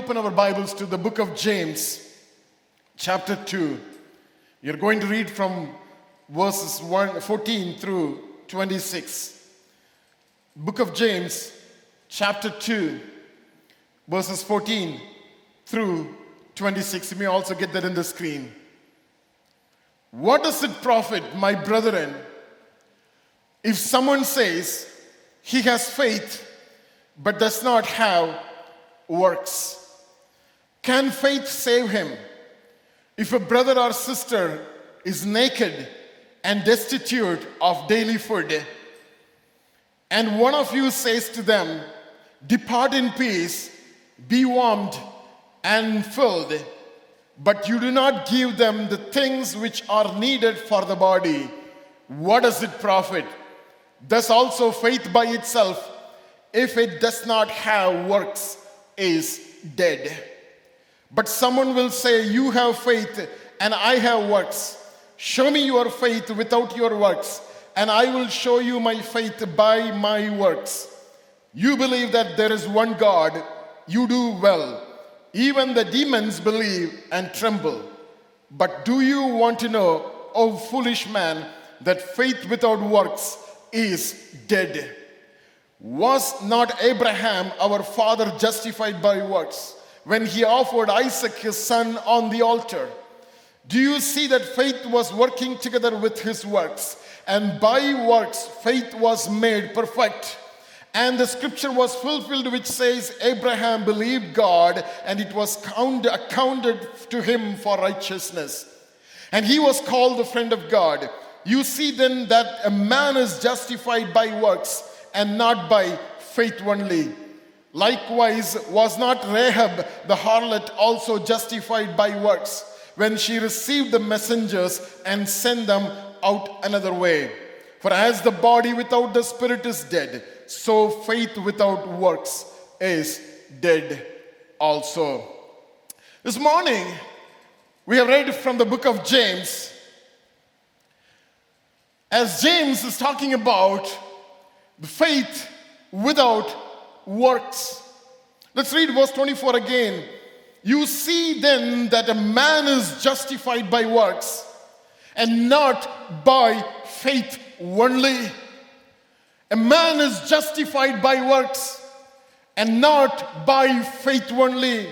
open our Bibles to the book of James, chapter 2. You're going to read from verses 1, 14 through 26. Book of James, chapter 2, verses 14 through 26. You may also get that in the screen. What does it profit, my brethren, if someone says he has faith but does not have works? Can faith save him? If a brother or sister is naked and destitute of daily food, and one of you says to them, Depart in peace, be warmed and filled, but you do not give them the things which are needed for the body, what does it profit? Thus also faith by itself, if it does not have works, is dead. But someone will say, You have faith, and I have works. Show me your faith without your works, and I will show you my faith by my works. You believe that there is one God, you do well. Even the demons believe and tremble. But do you want to know, O foolish man, that faith without works is dead? Was not Abraham, our father, justified by works when he offered Isaac his son on the altar? Do you see that faith was working together with his works? And by works, faith was made perfect. And the scripture was fulfilled, which says, Abraham believed God, and it was count, accounted to him for righteousness. And he was called the friend of God. You see then that a man is justified by works and not by faith only. Likewise, was not Rahab the harlot also justified by works when she received the messengers and sent them out another way? For as the body without the spirit is dead, so faith without works is dead also. This morning, we have read from the book of James. As James is talking about the faith without works. Let's read verse 24 again. You see then that a man is justified by works and not by faith only. A man is justified by works and not by faith only.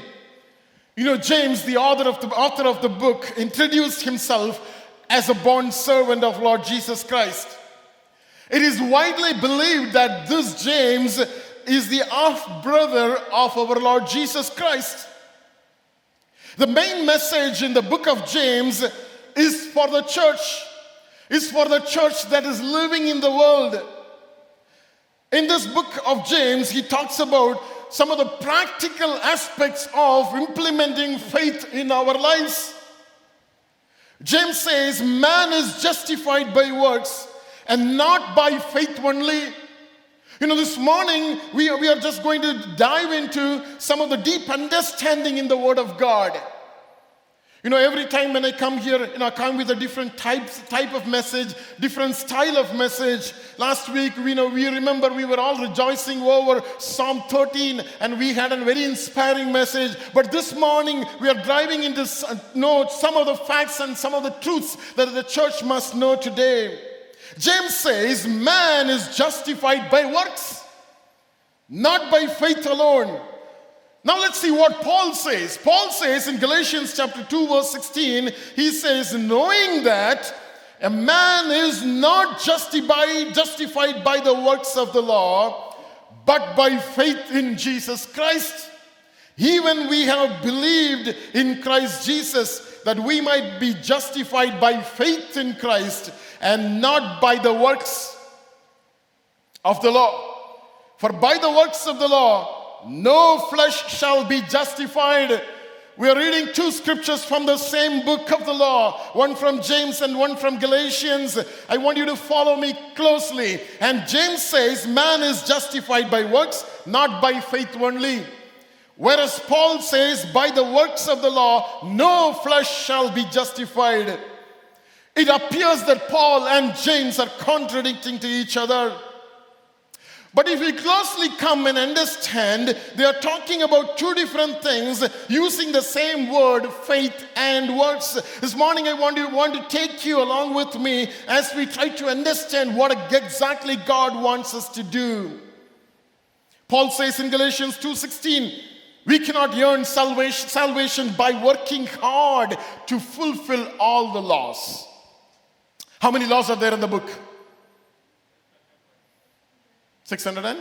You know, James, the author of the, author of the book, introduced himself as a bond servant of Lord Jesus Christ. It is widely believed that this James is the half brother of our Lord Jesus Christ. The main message in the book of James is for the church, is for the church that is living in the world. In this book of James, he talks about some of the practical aspects of implementing faith in our lives. James says, Man is justified by works and not by faith only. You know, this morning we, we are just going to dive into some of the deep understanding in the Word of God. You know, every time when I come here, you know, I come with a different types, type of message, different style of message. Last week, you know, we remember we were all rejoicing over Psalm 13 and we had a very inspiring message. But this morning, we are driving into uh, know some of the facts and some of the truths that the church must know today. James says, man is justified by works, not by faith alone. Now let's see what Paul says. Paul says in Galatians chapter 2 verse 16, he says knowing that a man is not justified justified by the works of the law, but by faith in Jesus Christ. Even we have believed in Christ Jesus that we might be justified by faith in Christ and not by the works of the law. For by the works of the law, no flesh shall be justified. We are reading two scriptures from the same book of the law, one from James and one from Galatians. I want you to follow me closely. And James says, Man is justified by works, not by faith only. Whereas Paul says, By the works of the law, no flesh shall be justified. It appears that Paul and James are contradicting to each other. But if we closely come and understand, they are talking about two different things using the same word, faith and works. This morning, I want to, want to take you along with me as we try to understand what exactly God wants us to do. Paul says in Galatians 2:16, we cannot earn salvation, salvation by working hard to fulfill all the laws. How many laws are there in the book? 600 and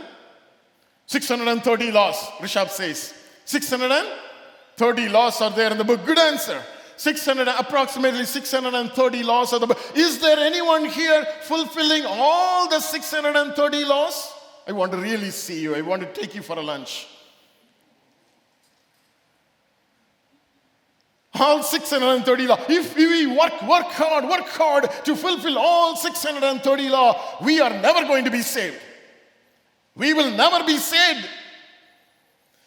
630 laws, Rishabh says. 630 laws are there in the book. Good answer. 600, approximately 630 laws of the book. Is there anyone here fulfilling all the 630 laws? I want to really see you. I want to take you for a lunch. All 630 law. If we work, work hard, work hard to fulfill all 630 law, we are never going to be saved. We will never be saved.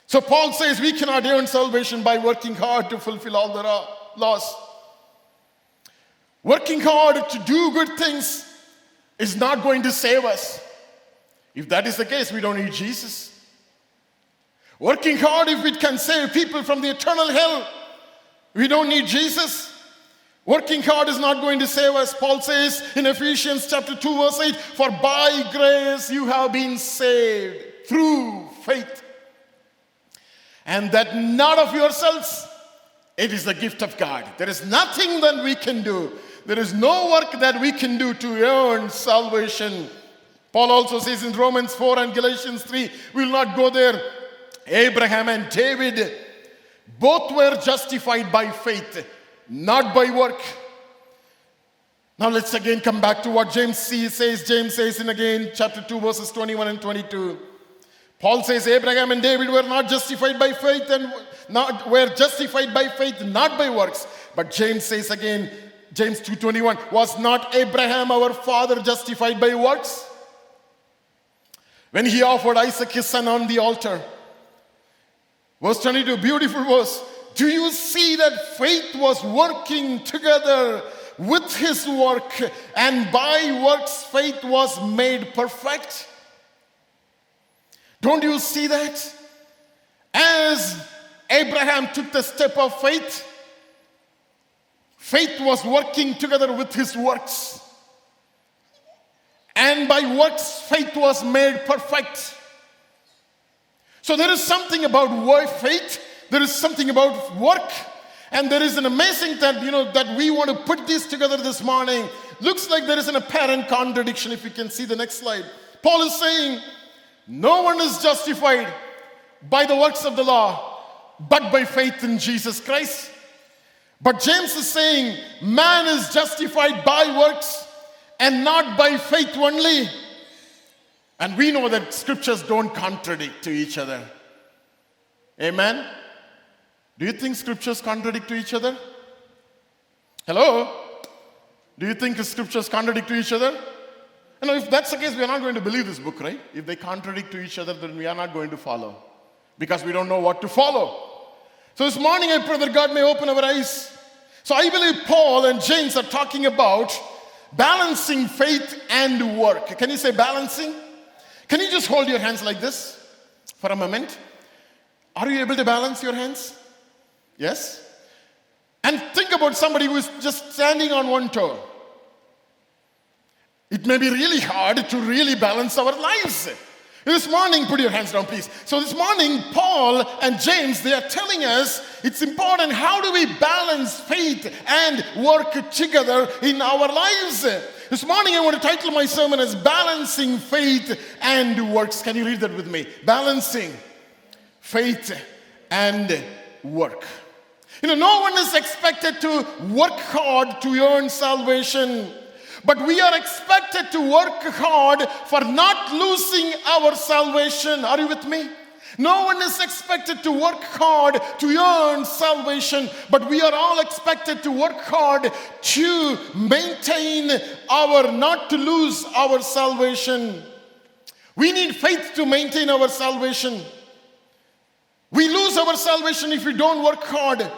So Paul says we cannot earn salvation by working hard to fulfill all the laws. Working hard to do good things is not going to save us. If that is the case, we don't need Jesus. Working hard, if it can save people from the eternal hell, we don't need Jesus. Working hard is not going to save us. Paul says in Ephesians chapter 2, verse 8, For by grace you have been saved through faith. And that not of yourselves, it is the gift of God. There is nothing that we can do. There is no work that we can do to earn salvation. Paul also says in Romans 4 and Galatians 3, we will not go there. Abraham and David both were justified by faith not by work. Now let's again come back to what James says. James says in again chapter 2, verses 21 and 22. Paul says Abraham and David were not justified by faith and not were justified by faith, not by works. But James says again, James 2:21, was not Abraham our father justified by works? When he offered Isaac his son on the altar. Verse 22, beautiful verse. Do you see that faith was working together with his work, and by works, faith was made perfect? Don't you see that? As Abraham took the step of faith, faith was working together with his works. And by works, faith was made perfect. So there is something about faith there is something about work. And there is an amazing that, you know, that we want to put this together this morning. Looks like there is an apparent contradiction if you can see the next slide. Paul is saying, no one is justified by the works of the law, but by faith in Jesus Christ. But James is saying, man is justified by works and not by faith only. And we know that scriptures don't contradict to each other. Amen. Do you think scriptures contradict to each other? Hello? Do you think scriptures contradict to each other? You know, if that's the case, we are not going to believe this book, right? If they contradict to each other, then we are not going to follow because we don't know what to follow. So this morning, I pray that God may open our eyes. So I believe Paul and James are talking about balancing faith and work. Can you say balancing? Can you just hold your hands like this for a moment? Are you able to balance your hands? Yes? And think about somebody who is just standing on one toe. It may be really hard to really balance our lives. This morning, put your hands down, please. So, this morning, Paul and James, they are telling us it's important. How do we balance faith and work together in our lives? This morning, I want to title my sermon as Balancing Faith and Works. Can you read that with me? Balancing faith and work. You know, no one is expected to work hard to earn salvation. But we are expected to work hard for not losing our salvation. Are you with me? No one is expected to work hard to earn salvation, but we are all expected to work hard to maintain our, not to lose our salvation. We need faith to maintain our salvation. We lose our salvation if we don't work hard.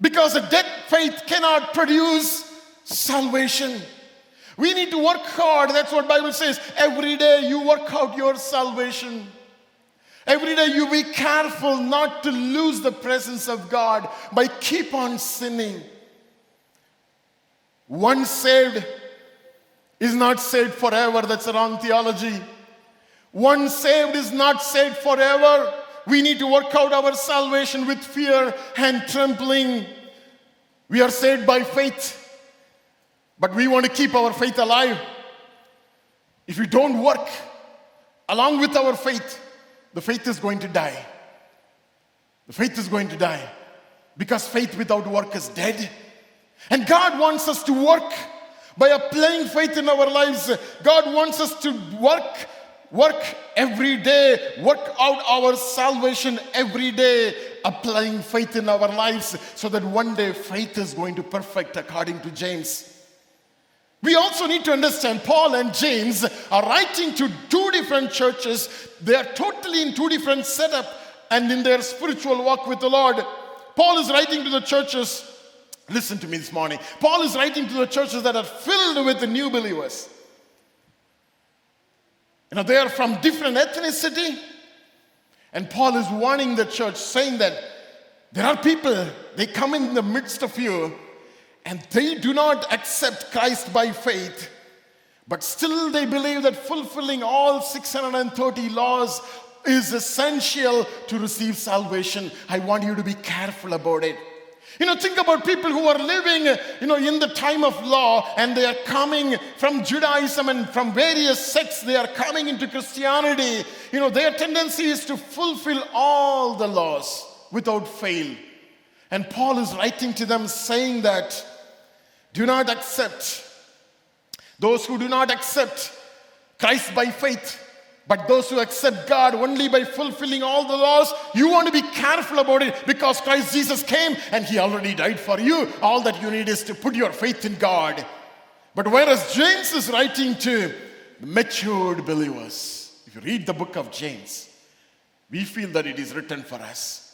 Because a dead faith cannot produce salvation. We need to work hard. That's what Bible says. Every day you work out your salvation. Every day you be careful not to lose the presence of God by keep on sinning. Once saved is not saved forever. That's a wrong theology. One saved is not saved forever. We need to work out our salvation with fear and trembling. We are saved by faith, but we want to keep our faith alive. If we don't work along with our faith, the faith is going to die. The faith is going to die because faith without work is dead. And God wants us to work by applying faith in our lives. God wants us to work work every day, work out our salvation every day, applying faith in our lives so that one day faith is going to perfect according to James. We also need to understand Paul and James are writing to two different churches. They are totally in two different setup and in their spiritual walk with the Lord. Paul is writing to the churches. Listen to me this morning. Paul is writing to the churches that are filled with the new believers. You know, they are from different ethnicity. And Paul is warning the church, saying that there are people, they come in the midst of you and they do not accept Christ by faith, but still they believe that fulfilling all 630 laws is essential to receive salvation. I want you to be careful about it. You know, think about people who are living, you know, in the time of law and they are coming from Judaism and from various sects, they are coming into Christianity. You know, their tendency is to fulfill all the laws without fail. And Paul is writing to them saying that do not accept those who do not accept Christ by faith but those who accept God only by fulfilling all the laws, you want to be careful about it because Christ Jesus came and He already died for you. All that you need is to put your faith in God. But whereas James is writing to matured believers, if you read the book of James, we feel that it is written for us.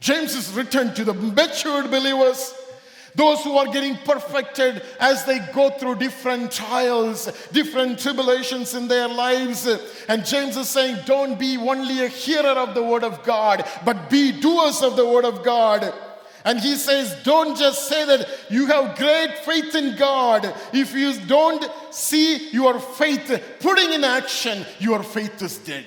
James is written to the matured believers those who are getting perfected as they go through different trials, different tribulations in their lives. And James is saying, Don't be only a hearer of the word of God, but be doers of the word of God. And he says, Don't just say that you have great faith in God. If you don't see your faith putting in action, your faith is dead.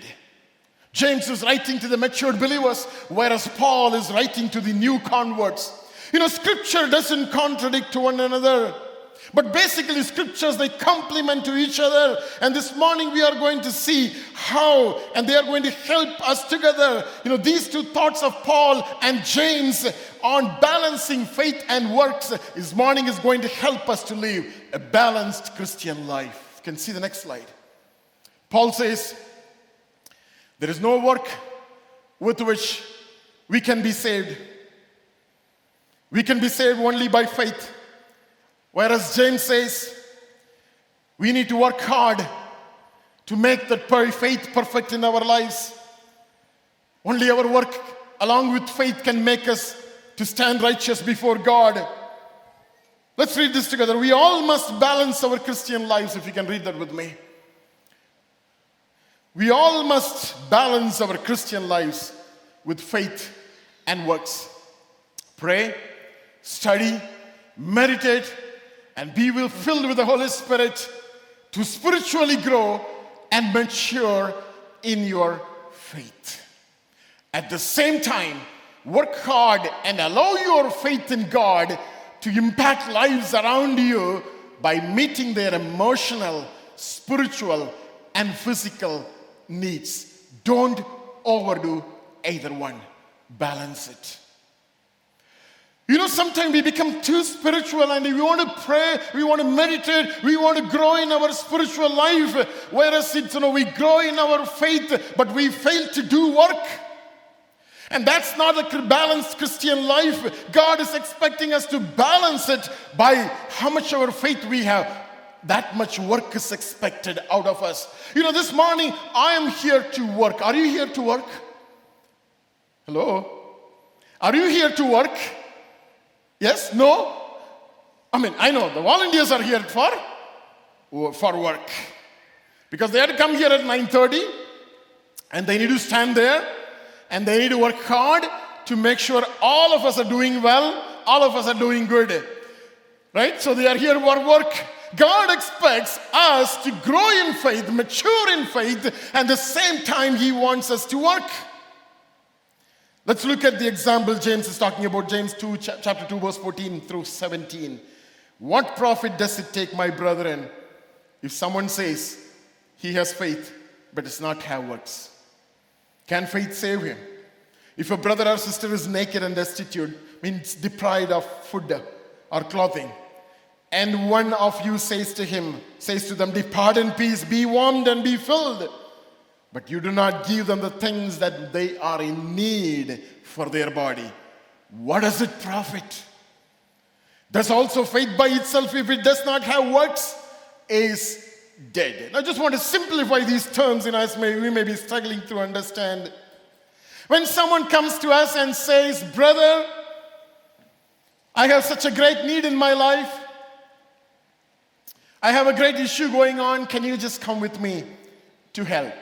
James is writing to the matured believers, whereas Paul is writing to the new converts. You know, scripture doesn't contradict to one another. But basically, scriptures they complement to each other. And this morning we are going to see how, and they are going to help us together. You know, these two thoughts of Paul and James on balancing faith and works this morning is going to help us to live a balanced Christian life. You can see the next slide. Paul says, There is no work with which we can be saved. We can be saved only by faith. Whereas James says, we need to work hard to make that faith perfect in our lives. Only our work along with faith can make us to stand righteous before God. Let's read this together. We all must balance our Christian lives, if you can read that with me. We all must balance our Christian lives with faith and works. Pray study, meditate, and be filled with the Holy Spirit to spiritually grow and mature in your faith. At the same time, work hard and allow your faith in God to impact lives around you by meeting their emotional, spiritual, and physical needs. Don't overdo either one, balance it. You know, sometimes we become too spiritual and we want to pray, we want to meditate, we want to grow in our spiritual life. Whereas it's, you know, we grow in our faith, but we fail to do work. And that's not a balanced Christian life. God is expecting us to balance it by how much our faith we have. That much work is expected out of us. You know, this morning I am here to work. Are you here to work? Hello? Are you here to work? Yes? No? I mean, I know the volunteers are here for for work. Because they had to come here at 9:30 and they need to stand there and they need to work hard to make sure all of us are doing well, all of us are doing good. Right? So they are here for work. God expects us to grow in faith, mature in faith, and at the same time, He wants us to work. Let's look at the example James is talking about, James 2, chapter 2, verse 14 through 17. What profit does it take, my brethren, if someone says he has faith but does not have works? Can faith save him? If a brother or sister is naked and destitute, means deprived of food or clothing, and one of you says to him, says to them, Depart in peace, be warmed and be filled, but you do not give them the things that they are in need for their body, what does it profit? Thus also faith by itself, if it does not have works, is dead. I just want to simplify these terms in us we may be struggling to understand. When someone comes to us and says, Brother, I have such a great need in my life. I have a great issue going on. Can you just come with me to help?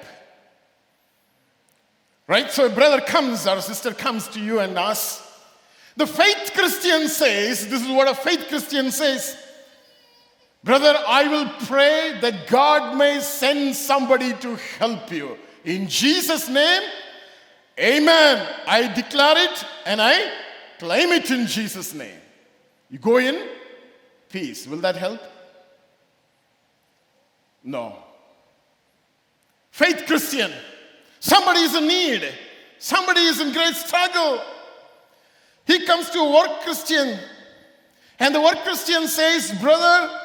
Right? So a brother comes or a sister comes to you and asks, the faith Christian says, this is what a faith Christian says, brother, I will pray that God may send somebody to help you. In Jesus' name, amen. I declare it and I claim it in Jesus' name. You go in peace. Will that help? No. Faith Christian, somebody is in need, somebody is in great struggle. He comes to a work Christian, and the work Christian says, Brother,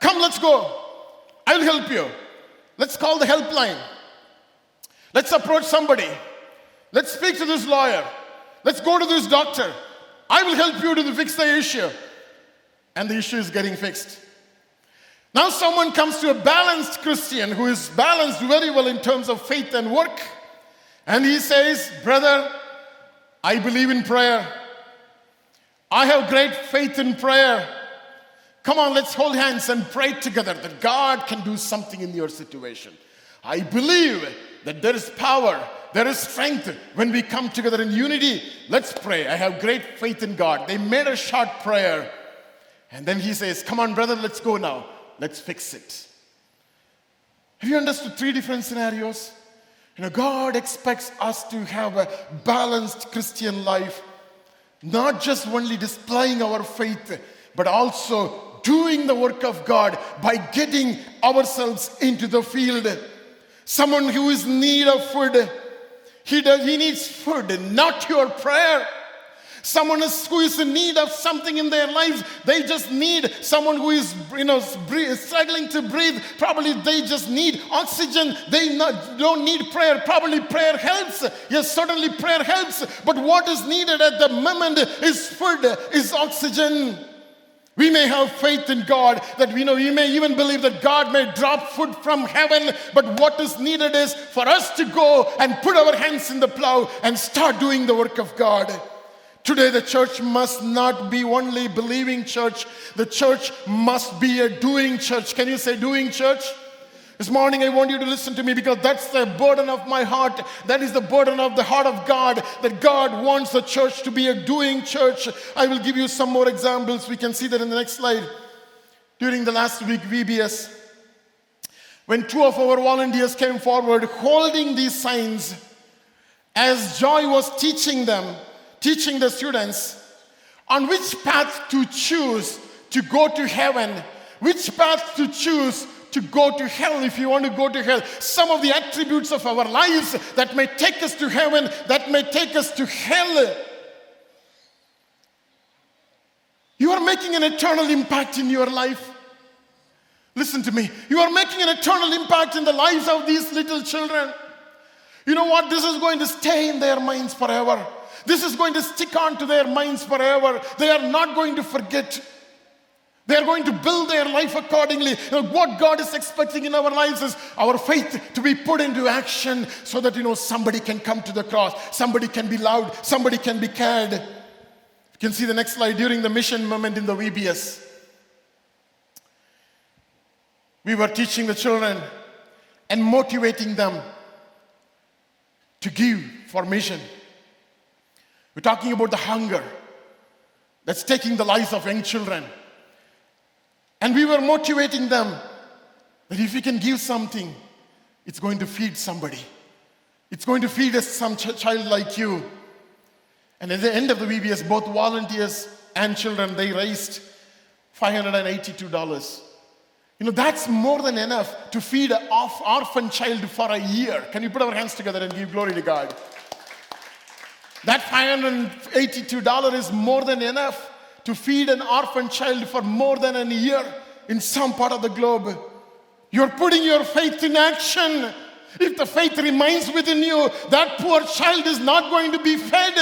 come, let's go. I will help you. Let's call the helpline. Let's approach somebody. Let's speak to this lawyer. Let's go to this doctor. I will help you to fix the issue. And the issue is getting fixed. Now, someone comes to a balanced Christian who is balanced very well in terms of faith and work. And he says, Brother, I believe in prayer. I have great faith in prayer. Come on, let's hold hands and pray together that God can do something in your situation. I believe that there is power, there is strength when we come together in unity. Let's pray. I have great faith in God. They made a short prayer. And then he says, Come on, brother, let's go now. Let's fix it. Have you understood three different scenarios? You know, God expects us to have a balanced Christian life not just only displaying our faith, but also doing the work of God by getting ourselves into the field. Someone who is in need of food, he, does, he needs food, not your prayer. Someone is, who is in need of something in their lives, they just need someone who is, you know, struggling to breathe. Probably they just need oxygen. They not, don't need prayer. Probably prayer helps. Yes, certainly prayer helps. But what is needed at the moment is food, is oxygen. We may have faith in God that we know we may even believe that God may drop food from heaven, but what is needed is for us to go and put our hands in the plow and start doing the work of God. Today, the church must not be only believing church, the church must be a doing church. Can you say doing church? This morning, I want you to listen to me because that's the burden of my heart. That is the burden of the heart of God, that God wants the church to be a doing church. I will give you some more examples. We can see that in the next slide. During the last week, VBS, when two of our volunteers came forward holding these signs, as Joy was teaching them, teaching the students on which path to choose to go to heaven, which path to choose to go to hell if you want to go to hell. Some of the attributes of our lives that may take us to heaven, that may take us to hell. You are making an eternal impact in your life. Listen to me. You are making an eternal impact in the lives of these little children. You know what? This is going to stay in their minds forever. This is going to stick on to their minds forever. They are not going to forget. They are going to build their life accordingly. What God is expecting in our lives is our faith to be put into action so that you know somebody can come to the cross, somebody can be loved, somebody can be cared. You can see the next slide during the mission moment in the VBS. we were teaching the children and motivating them to give for mission. We're talking about the hunger that's taking the lives of young children. And we were motivating them that if you can give something, it's going to feed somebody. It's going to feed some ch- child like you. And at the end of the VBS, both volunteers and children, they raised $582. You know, that's more than enough to feed an orphan child for a year. Can you put our hands together and give glory to God? That $582 is more than enough to feed an orphan child for more than a year in some part of the globe. You're putting your faith in action. If the faith remains within you, that poor child is not going to be fed.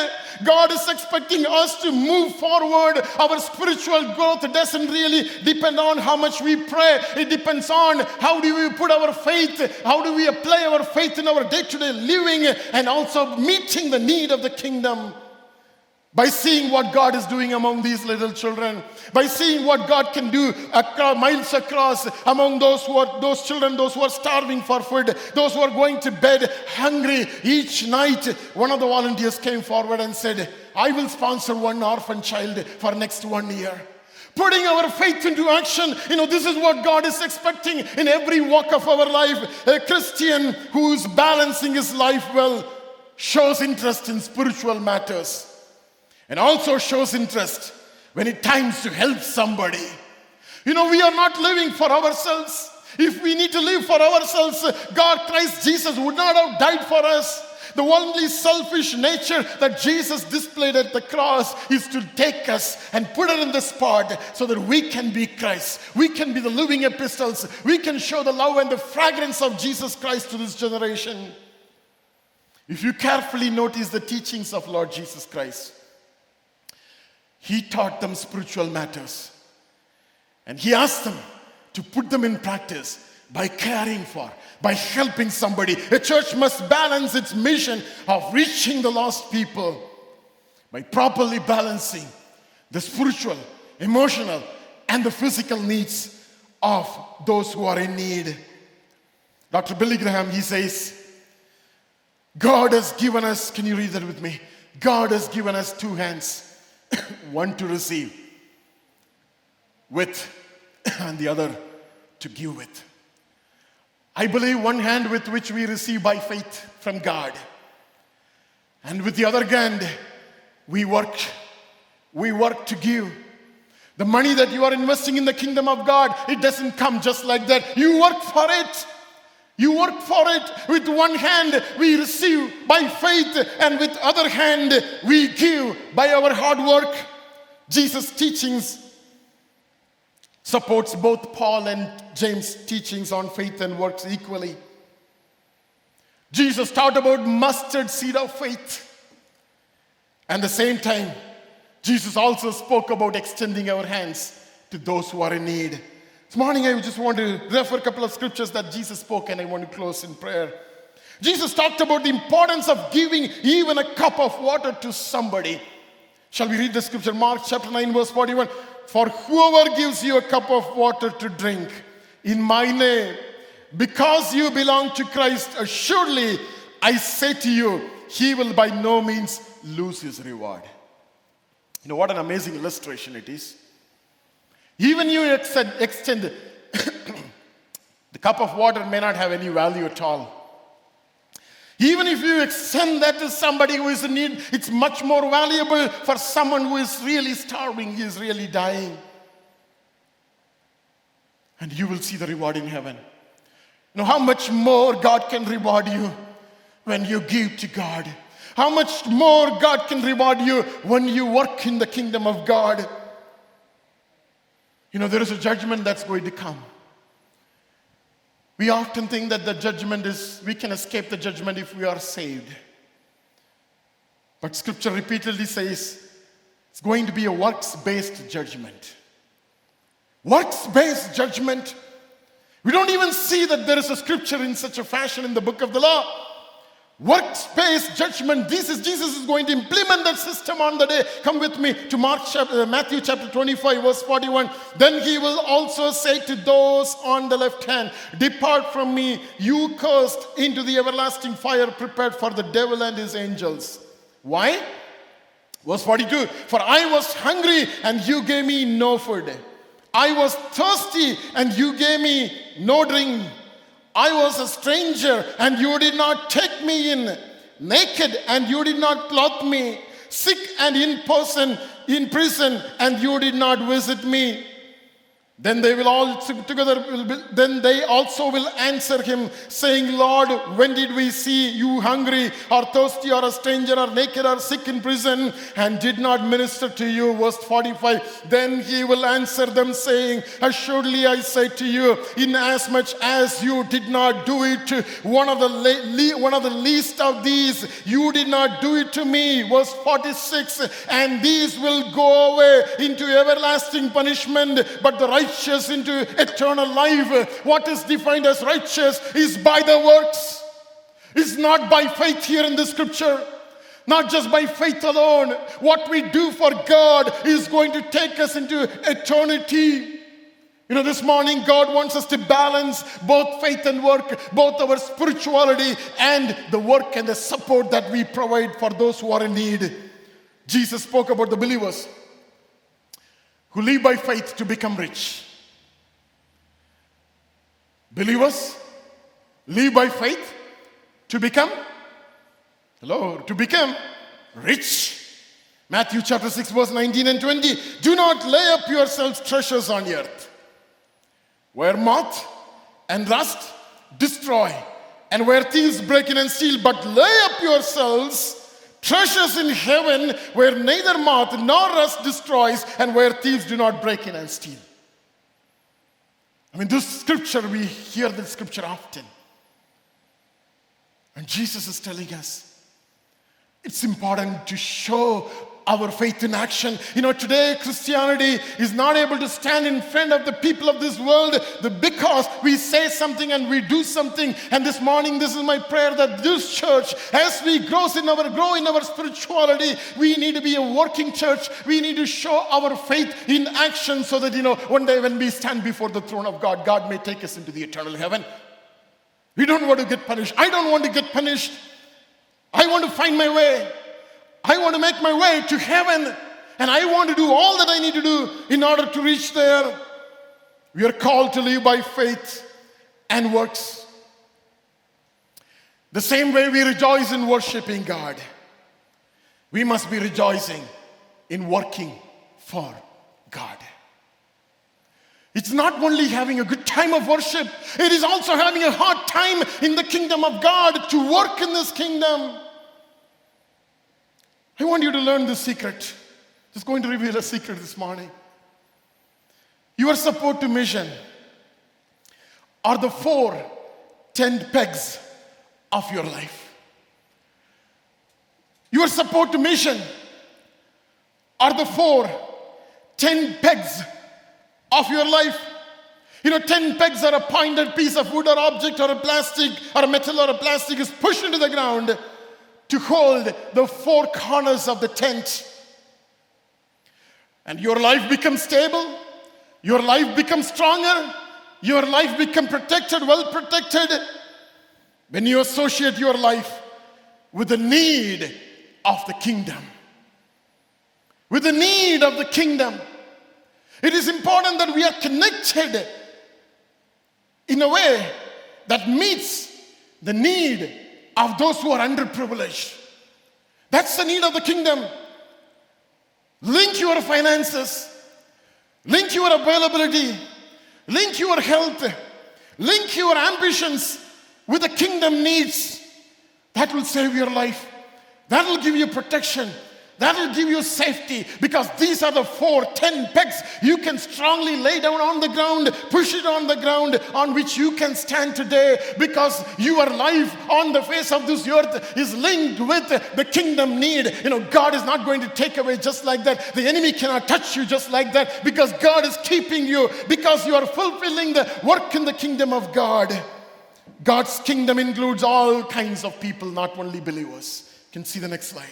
God is expecting us to move forward. Our spiritual growth doesn't really depend on how much we pray, it depends on how do we put our faith, how do we apply our faith in our day to day living, and also meeting the need of the kingdom by seeing what God is doing among these little children, by seeing what God can do across, miles across among those who are those children, those who are starving for food, those who are going to bed hungry each night. One of the volunteers came forward and said, "I will sponsor one orphan child for next one year." Putting our faith into action, you know, this is what God is expecting in every walk of our life. A Christian who's balancing his life well shows interest in spiritual matters and also shows interest when it times to help somebody. You know, we are not living for ourselves. If we need to live for ourselves, God, Christ Jesus would not have died for us. The only selfish nature that Jesus displayed at the cross is to take us and put it in the spot so that we can be Christ. We can be the living epistles. We can show the love and the fragrance of Jesus Christ to this generation. If you carefully notice the teachings of Lord Jesus Christ, he taught them spiritual matters. And he asked them to put them in practice by caring for, by helping somebody. A church must balance its mission of reaching the lost people by properly balancing the spiritual, emotional, and the physical needs of those who are in need. Dr. Billy Graham, he says, God has given us, can you read that with me? God has given us two hands one to receive with, and the other to give with. I believe one hand with which we receive by faith from God, and with the other hand, we work. We work to give. The money that you are investing in the kingdom of God, it doesn't come just like that. You work for it. You work for it. With one hand, we receive by faith, and with other hand, we give by our hard work. Jesus' teachings supports both Paul and James' teachings on faith and works equally. Jesus taught about mustard seed of faith. And the same time, Jesus also spoke about extending our hands to those who are in need. This morning, I just want to refer a couple of scriptures that Jesus spoke, and I want to close in prayer. Jesus talked about the importance of giving even a cup of water to somebody. Shall we read the scripture? Mark chapter 9, verse 41. For whoever gives you a cup of water to drink in my name, because you belong to Christ, assuredly I say to you, he will by no means lose his reward. You know what an amazing illustration it is. Even you extend, the cup of water may not have any value at all. Even if you extend that to somebody who is in need, it's much more valuable for someone who is really starving, he is really dying. And you will see the reward in heaven. You know how much more God can reward you when you give to God. How much more God can reward you when you work in the kingdom of God. You know, there is a judgment that's going to come. We often think that the judgment is, we can escape the judgment if we are saved. But scripture repeatedly says it's going to be a works based judgment. Works based judgment. We don't even see that there is a scripture in such a fashion in the book of the law. Works-based judgment. This is Jesus is going to implement that system on the day. Come with me to Mark chapter, uh, Matthew chapter 25, verse 41. Then he will also say to those on the left hand, Depart from me, you cursed, into the everlasting fire prepared for the devil and his angels. Why? Verse 42 For I was hungry and you gave me no food. I was thirsty and you gave me no drink. I was a stranger and you did not take me in, naked and you did not clothe me, sick and in person in prison and you did not visit me. Then they will all together, then they also will answer him, saying, Lord, when did we see you hungry, or thirsty, or a stranger, or naked, or sick in prison, and did not minister to you? Verse 45. Then he will answer them, saying, Assuredly I say to you, inasmuch as you did not do it to one of the, le- one of the least of these, you did not do it to me. Verse 46. And these will go away into everlasting punishment, but the right righteous into eternal life. What is defined as righteous is by the works. It's not by faith here in the scripture. Not just by faith alone. What we do for God is going to take us into eternity. You know, this morning God wants us to balance both faith and work, both our spirituality and the work and the support that we provide for those who are in need. Jesus spoke about the believers who live by faith to become rich. Believers live by faith to become, hello, to become rich. Matthew chapter 6, verse 19 and 20. Do not lay up yourselves treasures on earth, where moth and rust destroy, and where thieves break in and steal, but lay up yourselves treasures in heaven where neither moth nor rust destroys, and where thieves do not break in and steal. I mean, this scripture, we hear this scripture often. And Jesus is telling us it's important to show our faith in action. You know, today Christianity is not able to stand in front of the people of this world because we say something and we do something. And this morning, this is my prayer that this church, as we grow in our grow in our spirituality, we need to be a working church. We need to show our faith in action so that you know one day when we stand before the throne of God, God may take us into the eternal heaven. We don't want to get punished. I don't want to get punished. I want to find my way. I want to make my way to heaven and I want to do all that I need to do in order to reach there. We are called to live by faith and works. The same way we rejoice in worshiping God, we must be rejoicing in working for God. It's not only having a good time of worship, it is also having a hard time in the kingdom of God to work in this kingdom. I want you to learn this secret. Just going to reveal a secret this morning. Your support to mission are the four tent pegs of your life. Your support to mission are the four ten pegs of your life. You know, 10 pegs are a pointed piece of wood or object or a plastic or a metal or a plastic is pushed into the ground to hold the four corners of the tent. And your life becomes stable, your life becomes stronger, your life becomes protected, well protected, when you associate your life with the need of the kingdom. With the need of the kingdom. It is important that we are connected in a way that meets the need of those who are underprivileged. That's the need of the kingdom. Link your finances, link your availability, link your health, link your ambitions with the kingdom needs. That will save your life. That will give you protection. That will give you safety because these are the four, ten pegs you can strongly lay down on the ground, push it on the ground on which you can stand today because your life on the face of this earth is linked with the kingdom need. You know, God is not going to take away just like that. The enemy cannot touch you just like that because God is keeping you, because you are fulfilling the work in the kingdom of God. God's kingdom includes all kinds of people, not only believers. You can see the next slide.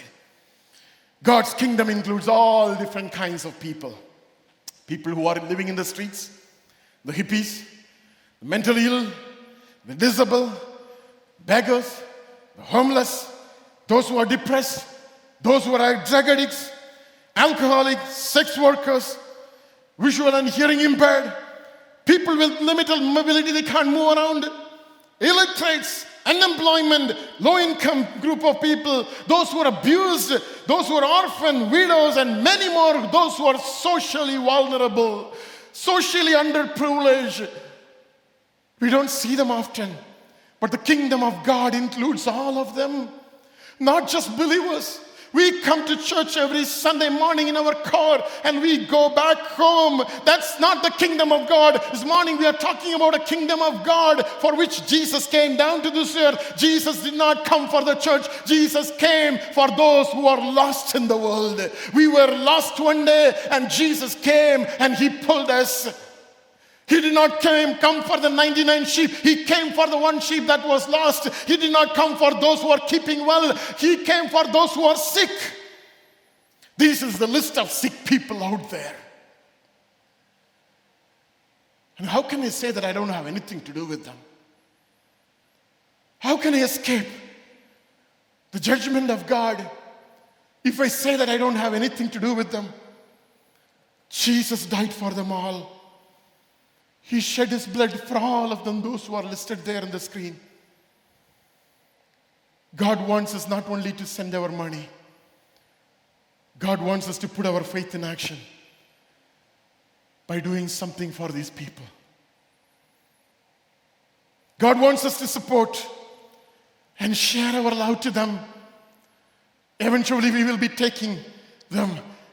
God's kingdom includes all different kinds of people. People who are living in the streets, the hippies, the mentally ill, the disabled, beggars, the homeless, those who are depressed, those who are drug addicts, alcoholics, sex workers, visual and hearing impaired, people with limited mobility, they can't move around, illiterates, unemployment, low income group of people, those who are abused, those who are orphan, widows, and many more, those who are socially vulnerable, socially underprivileged. We don't see them often, but the kingdom of God includes all of them, not just believers. We come to church every Sunday morning in our car and we go back home. That's not the kingdom of God. This morning we are talking about a kingdom of God for which Jesus came down to this earth. Jesus did not come for the church, Jesus came for those who are lost in the world. We were lost one day and Jesus came and he pulled us he did not came, come for the 99 sheep. He came for the one sheep that was lost. He did not come for those who are keeping well. He came for those who are sick. This is the list of sick people out there. And how can I say that I don't have anything to do with them? How can I escape the judgment of God if I say that I don't have anything to do with them? Jesus died for them all. He shed his blood for all of them, those who are listed there on the screen. God wants us not only to send our money, God wants us to put our faith in action by doing something for these people. God wants us to support and share our love to them. Eventually, we will be taking them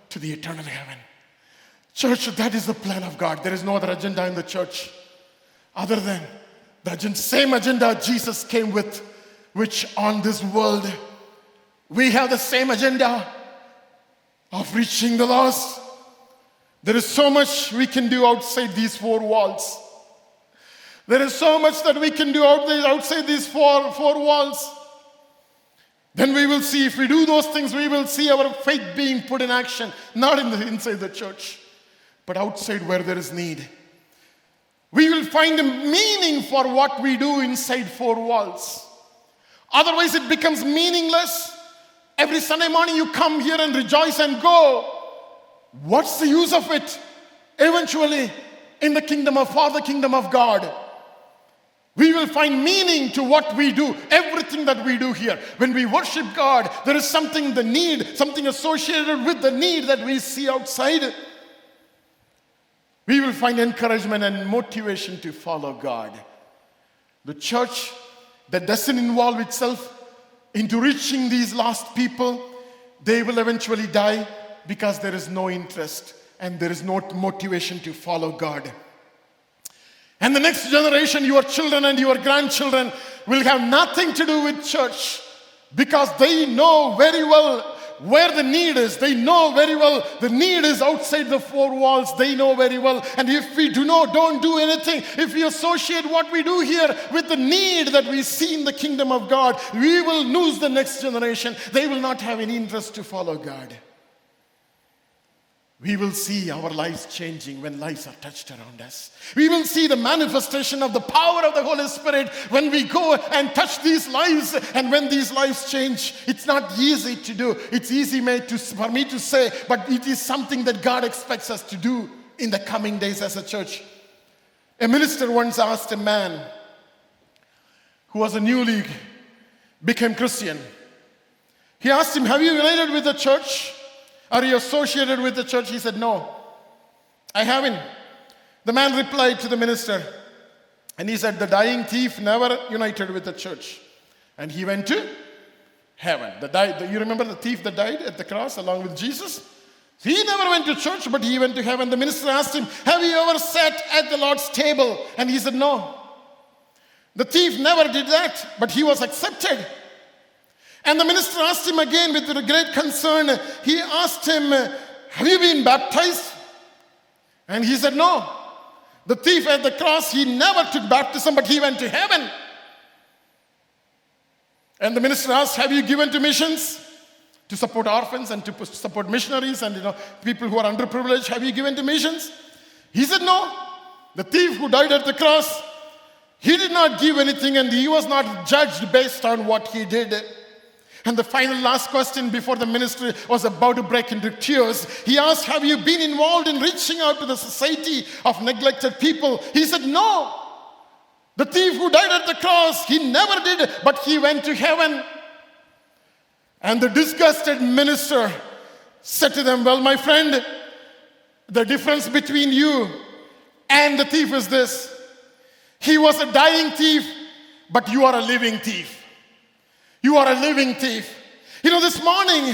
to the eternal heaven. Church, that is the plan of God. There is no other agenda in the church other than the same agenda Jesus came with, which on this world we have the same agenda of reaching the lost. There is so much we can do outside these four walls. There is so much that we can do outside these four, four walls. Then we will see, if we do those things, we will see our faith being put in action, not in the, inside the church but outside where there is need. We will find a meaning for what we do inside four walls. Otherwise, it becomes meaningless. Every Sunday morning you come here and rejoice and go. What's the use of it? Eventually, in the kingdom of Father, kingdom of God, we will find meaning to what we do, everything that we do here. When we worship God, there is something, the need, something associated with the need that we see outside we will find encouragement and motivation to follow God. The church that doesn't involve itself into reaching these lost people, they will eventually die because there is no interest and there is no motivation to follow God. And the next generation, your children and your grandchildren, will have nothing to do with church because they know very well where the need is. They know very well the need is outside the four walls. They know very well. And if we do not, don't do anything, if we associate what we do here with the need that we see in the kingdom of God, we will lose the next generation. They will not have any interest to follow God we will see our lives changing when lives are touched around us. We will see the manifestation of the power of the Holy Spirit when we go and touch these lives. And when these lives change, it's not easy to do. It's easy for me to say, but it is something that God expects us to do in the coming days as a church. A minister once asked a man who was a newly became Christian. He asked him, Have you united with the church? Are you associated with the church? He said, No, I haven't. The man replied to the minister, and he said, The dying thief never united with the church. And he went to heaven. The die, the, you remember the thief that died at the cross along with Jesus? He never went to church, but he went to heaven. The minister asked him, Have you ever sat at the Lord's table? And he said, No. The thief never did that, but he was accepted. And the minister asked him again with great concern. He asked him, Have you been baptized? And he said, No. The thief at the cross, he never took baptism, but he went to heaven. And the minister asked, Have you given to missions? To support orphans and to support missionaries and you know people who are underprivileged. Have you given to missions? He said, No. The thief who died at the cross, he did not give anything and he was not judged based on what he did. And the final last question before the ministry was about to break into tears, he asked, Have you been involved in reaching out to the society of neglected people? He said, No. The thief who died at the cross, he never did, but he went to heaven. And the disgusted minister said to them, Well, my friend, the difference between you and the thief is this he was a dying thief, but you are a living thief. You are a living thief. You know, this morning,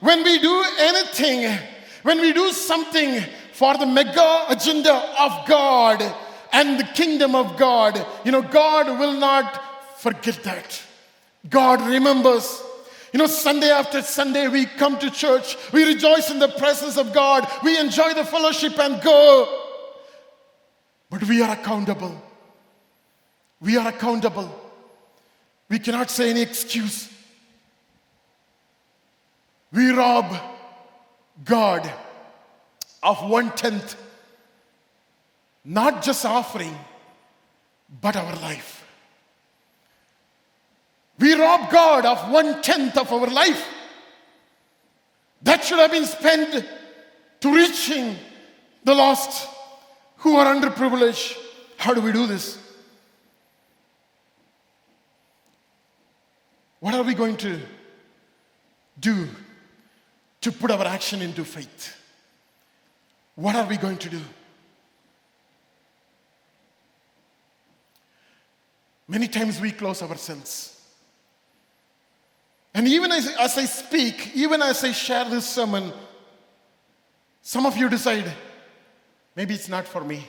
when we do anything, when we do something for the mega agenda of God and the kingdom of God, you know, God will not forget that. God remembers. You know, Sunday after Sunday, we come to church, we rejoice in the presence of God, we enjoy the fellowship and go. But we are accountable. We are accountable. We cannot say any excuse. We rob God of one tenth, not just offering, but our life. We rob God of one tenth of our life. That should have been spent to reaching the lost who are underprivileged. How do we do this? What are we going to do to put our action into faith? What are we going to do? Many times we close ourselves. And even as, as, I speak, even as I share this sermon, some of you decide, maybe it's not for me.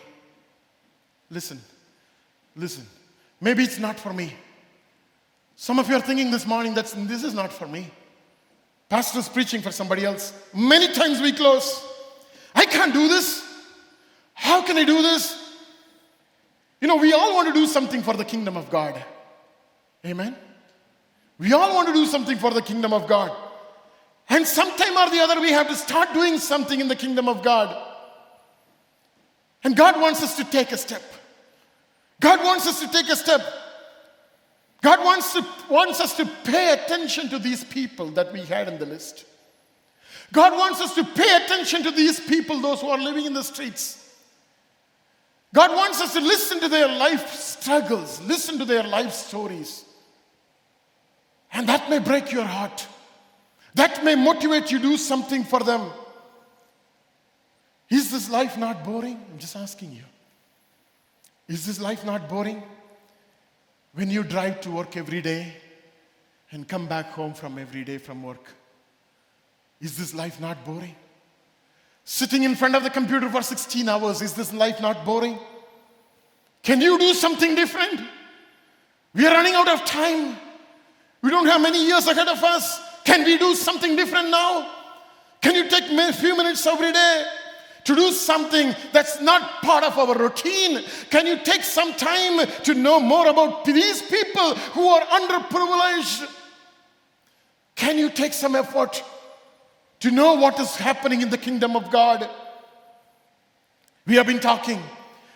Listen, listen. Maybe it's not for me. Some of you are thinking this morning that this is not for me. Pastor's preaching for somebody else. Many times we close. I can't do this. How can I do this? You know, we all want to do something for the kingdom of God. Amen. We all want to do something for the kingdom of God. And sometime or the other, we have to start doing something in the kingdom of God. And God wants us to take a step. God wants us to take a step. God wants, to, wants us to pay attention to these people that we had in the list. God wants us to pay attention to these people, those who are living in the streets. God wants us to listen to their life struggles, listen to their life stories. And that may break your heart. That may motivate you to do something for them. Is this life not boring? I'm just asking you. Is this life not boring? When you drive to work every day and come back home from every day from work, is this life not boring? Sitting in front of the computer for 16 hours, is this life not boring? Can you do something different? We are running out of time. We don't have many years ahead of us. Can we do something different now? Can you take a few minutes every day to do something that's not part of our routine? Can you take some time to know more about these people who are underprivileged? Can you take some effort to know what is happening in the kingdom of God? We have been talking.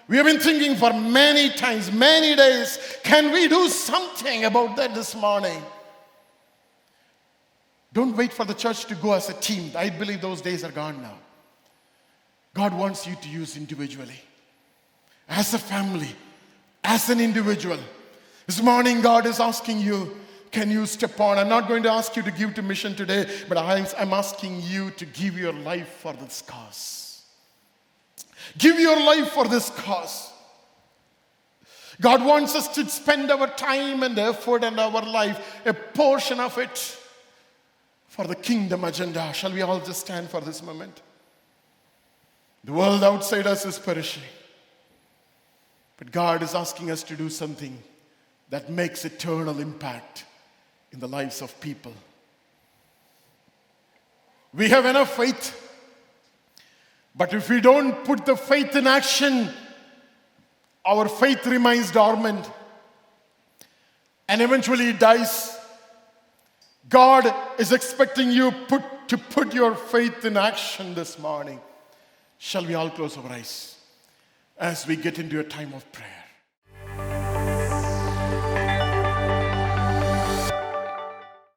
We have been thinking for many times, many days. Can we do something about that this morning? Don't wait for the church to go as a team. I believe those days are gone now. God wants you to use individually, as a family, as an individual. This morning, God is asking you, can you step on? I'm not going to ask you to give to mission today, but I'm asking you to give your life for this cause. Give your life for this cause. God wants us to spend our time and effort and our life, a portion of it, for the kingdom agenda. Shall we all just stand for this moment? The world outside us is perishing. But God is asking us to do something that makes eternal impact in the lives of people. We have enough faith, but if we don't put the faith in action, our faith remains dormant and eventually it dies God is expecting you put, to put your faith in action this morning. Shall we all close our eyes as we get into a time of prayer?